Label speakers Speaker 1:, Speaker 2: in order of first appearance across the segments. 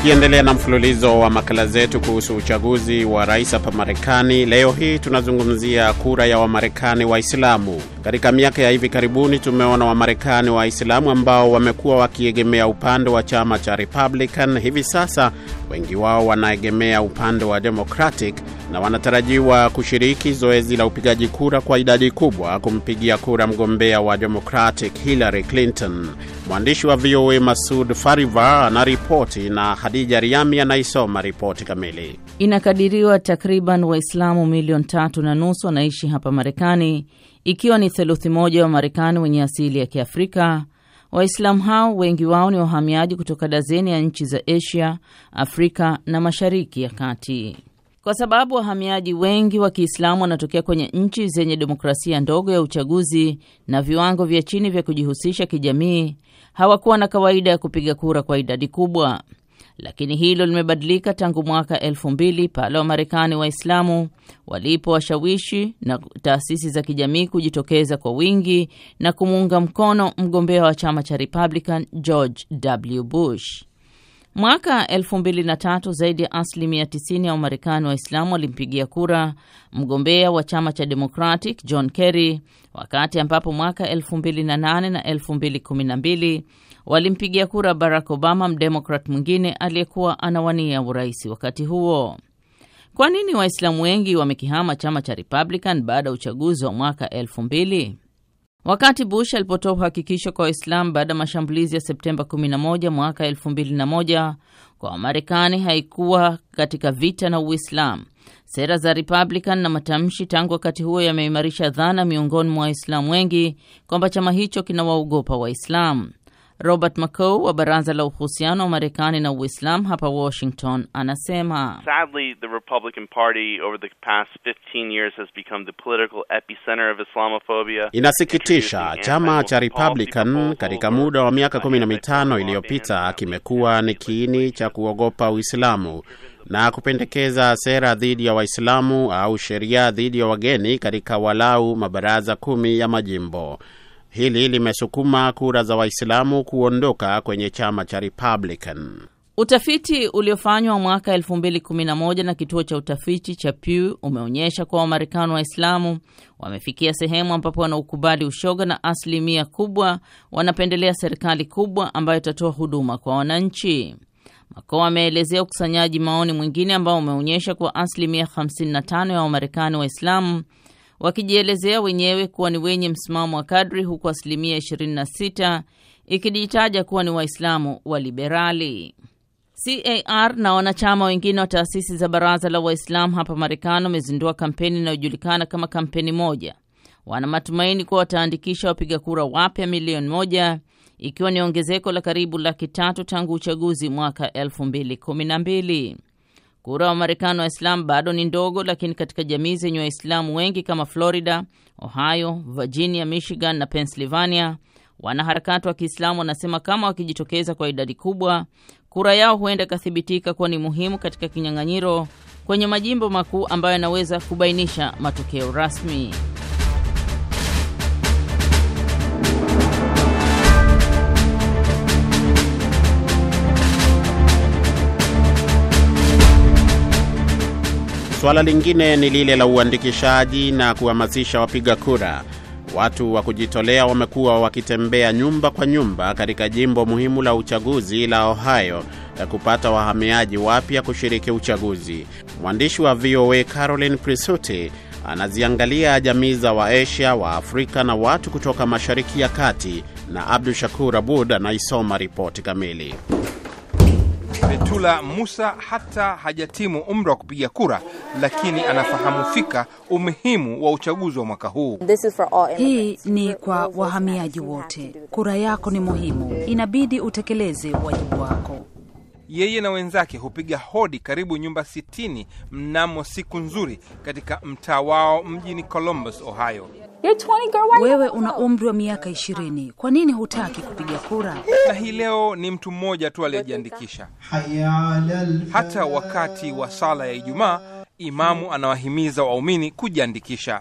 Speaker 1: Tukiendelea na mfululizo wa makala zetu kuhusu uchaguzi wa rais hapa Marekani, leo hii tunazungumzia kura ya Wamarekani Waislamu. Katika miaka ya hivi karibuni, tumeona Wamarekani Waislamu ambao wamekuwa wakiegemea upande wa chama cha Republican. Hivi sasa wengi wao wanaegemea upande wa Democratic na wanatarajiwa kushiriki zoezi la upigaji kura kwa idadi kubwa kumpigia kura mgombea wa Democratic Hillary Clinton. Mwandishi wa VOA Masud Fariva anaripoti na Hadija Riami anaisoma ripoti kamili.
Speaker 2: Inakadiriwa takriban Waislamu milioni tatu na nusu wanaishi hapa Marekani, ikiwa ni theluthi moja wa Marekani wenye asili ya Kiafrika. Waislamu hao wengi wao ni wahamiaji kutoka dazeni ya nchi za Asia, Afrika na Mashariki ya Kati. Kwa sababu wahamiaji wengi wa Kiislamu wanatokea kwenye nchi zenye demokrasia ndogo ya uchaguzi na viwango vya chini vya kujihusisha kijamii, hawakuwa na kawaida ya kupiga kura kwa idadi kubwa. Lakini hilo limebadilika tangu mwaka elfu mbili pale Wamarekani Waislamu walipowashawishi na taasisi za kijamii kujitokeza kwa wingi na kumuunga mkono mgombea wa chama cha Republican George W. Bush. Mwaka 2003 zaidi ya asilimia 90 ya Wamarekani Waislamu walimpigia kura mgombea wa chama cha Democratic John Kerry, wakati ambapo mwaka 2008 na 2012 walimpigia kura Barack Obama, mdemokrat mwingine aliyekuwa anawania urais wakati huo. Kwa nini Waislamu wengi wamekihama chama cha Republican baada ya uchaguzi wa mwaka 2000? Wakati Bush alipotoa uhakikisho kwa Waislamu baada ya mashambulizi ya Septemba 11 mwaka 2001 kwa Wamarekani haikuwa katika vita na Uislamu. Sera za Republican na matamshi tangu wakati huo yameimarisha dhana miongoni mwa Waislamu wengi kwamba chama hicho kinawaogopa Waislamu. Robert McCaw wa Baraza la Uhusiano wa Marekani na Uislamu hapa Washington anasema
Speaker 3: Sadly, the Republican Party over the past 15 years has become the political epicenter of Islamophobia.
Speaker 1: Inasikitisha, chama cha Republican katika muda wa miaka kumi na mitano iliyopita kimekuwa ni kiini cha kuogopa Uislamu na kupendekeza sera dhidi ya Waislamu au sheria dhidi ya wageni katika walau mabaraza kumi ya majimbo. Hili limesukuma kura za Waislamu kuondoka kwenye chama cha Republican.
Speaker 2: Utafiti uliofanywa mwaka 2011 na kituo cha utafiti cha Pew umeonyesha kuwa Wamarekani Waislamu wamefikia sehemu ambapo wanaukubali ushoga na asilimia kubwa wanapendelea serikali kubwa ambayo itatoa huduma kwa wananchi. Makoa ameelezea ukusanyaji maoni mwingine ambao umeonyesha kuwa asilimia 55 ya Wamarekani Waislamu wakijielezea wenyewe kuwa ni wenye msimamo wa kadri huku asilimia 26 ikijitaja kuwa ni Waislamu wa liberali. CAR na wanachama wengine wa taasisi za Baraza la Waislamu hapa Marekani wamezindua kampeni inayojulikana kama kampeni moja. Wana matumaini kuwa wataandikisha wapiga kura wapya milioni moja ikiwa ni ongezeko la karibu laki tatu tangu uchaguzi mwaka 2012. Kura wa Marekani Waislamu bado ni ndogo, lakini katika jamii zenye Waislamu wengi kama Florida, Ohio, Virginia, Michigan na Pennsylvania, wanaharakati wa Kiislamu wanasema kama wakijitokeza kwa idadi kubwa, kura yao huenda ikathibitika kuwa ni muhimu katika kinyang'anyiro kwenye majimbo makuu ambayo yanaweza kubainisha matokeo rasmi.
Speaker 1: Suala lingine ni lile la uandikishaji na kuhamasisha wapiga kura. Watu wa kujitolea wamekuwa wakitembea nyumba kwa nyumba katika jimbo muhimu la uchaguzi la Ohio ya kupata wahamiaji wapya kushiriki uchaguzi. Mwandishi wa VOA Caroline Prisuti anaziangalia jamii za Waasia, wa Afrika na watu kutoka Mashariki ya Kati, na Abdu Shakur Abud anaisoma ripoti kamili.
Speaker 4: Betula Musa hata hajatimu umri wa kupiga kura, lakini anafahamu fika umuhimu wa uchaguzi wa mwaka huu.
Speaker 5: Hii ni kwa wahamiaji wote. Kura yako ni muhimu, inabidi utekeleze wajibu wako.
Speaker 4: Yeye na wenzake hupiga hodi karibu nyumba sitini mnamo siku nzuri katika mtaa wao mjini Columbus, Ohio.
Speaker 5: Wewe una umri wa miaka ishirini, kwa nini hutaki kupiga kura?
Speaker 4: Na hii leo ni mtu mmoja tu aliyejiandikisha. Hata wakati wa sala ya Ijumaa, imamu anawahimiza waumini kujiandikisha.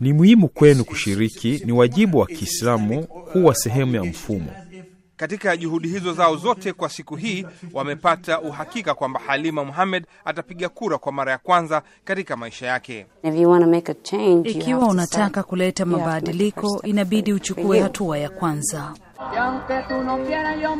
Speaker 6: Ni muhimu kwenu kushiriki, ni wajibu wa Kiislamu kuwa sehemu ya mfumo.
Speaker 4: Katika juhudi hizo zao zote kwa siku hii wamepata uhakika kwamba Halima Muhamed atapiga kura kwa mara ya kwanza katika maisha yake.
Speaker 5: Ikiwa unataka kuleta mabadiliko, inabidi uchukue hatua ya kwanza.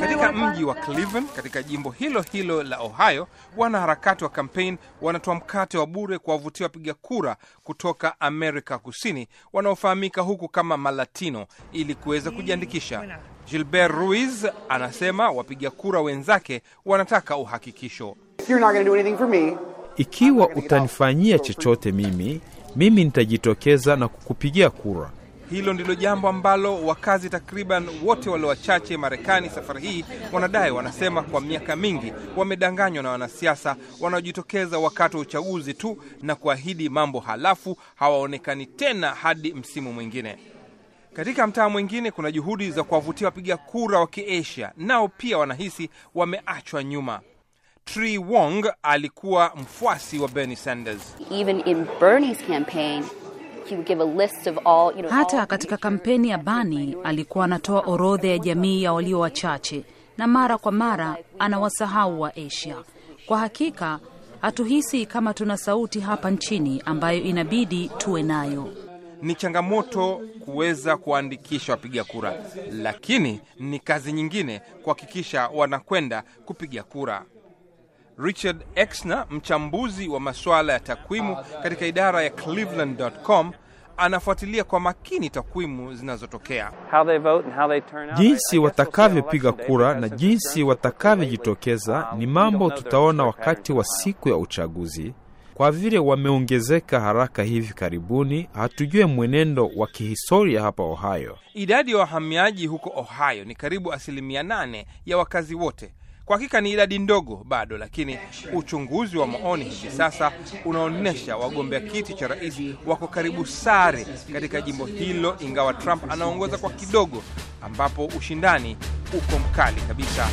Speaker 4: Katika mji wa Cleveland katika jimbo hilo hilo la Ohio, wanaharakati wa kampeni wanatoa mkate wa bure kwa wavutia wapiga kura kutoka Amerika Kusini wanaofahamika huku kama Malatino ili kuweza kujiandikisha. Gilbert Ruiz anasema wapiga kura wenzake wanataka uhakikisho.
Speaker 6: Ikiwa utanifanyia chochote mimi, mimi nitajitokeza na kukupigia kura.
Speaker 4: Hilo ndilo jambo ambalo wakazi takriban wote walio wachache Marekani safari hii wanadai. Wanasema kwa miaka mingi wamedanganywa na wanasiasa wanaojitokeza wakati wa uchaguzi tu na kuahidi mambo halafu hawaonekani tena hadi msimu mwingine. Katika mtaa mwingine kuna juhudi za kuwavutia wapiga kura wa Kiasia, nao pia wanahisi wameachwa nyuma. Tree Wong alikuwa mfuasi wa Bernie Sanders.
Speaker 7: Even in Bernie's campaign, he would give a list of all, you know,
Speaker 5: Hata katika kampeni ya Bani alikuwa anatoa orodha ya jamii ya walio wachache, na mara kwa mara anawasahau wa Asia. Kwa hakika hatuhisi kama tuna sauti hapa nchini ambayo inabidi tuwe nayo.
Speaker 4: Ni changamoto kuweza kuwaandikisha wapiga kura, lakini ni kazi nyingine kuhakikisha wanakwenda kupiga kura. Richard Exner, mchambuzi wa masuala ya takwimu katika idara ya Cleveland.com, anafuatilia kwa makini takwimu zinazotokea.
Speaker 6: Jinsi watakavyopiga kura na jinsi watakavyojitokeza ni mambo tutaona wakati wa siku ya uchaguzi. Kwa vile wameongezeka haraka hivi karibuni, hatujue mwenendo wa kihistoria hapa Ohio.
Speaker 4: Idadi ya wahamiaji huko Ohio ni karibu asilimia nane ya wakazi wote. Kwa hakika ni idadi ndogo bado, lakini uchunguzi wa maoni hivi sasa unaonyesha wagombea kiti cha rais wako karibu sare katika jimbo hilo, ingawa Trump anaongoza kwa kidogo, ambapo ushindani uko mkali kabisa.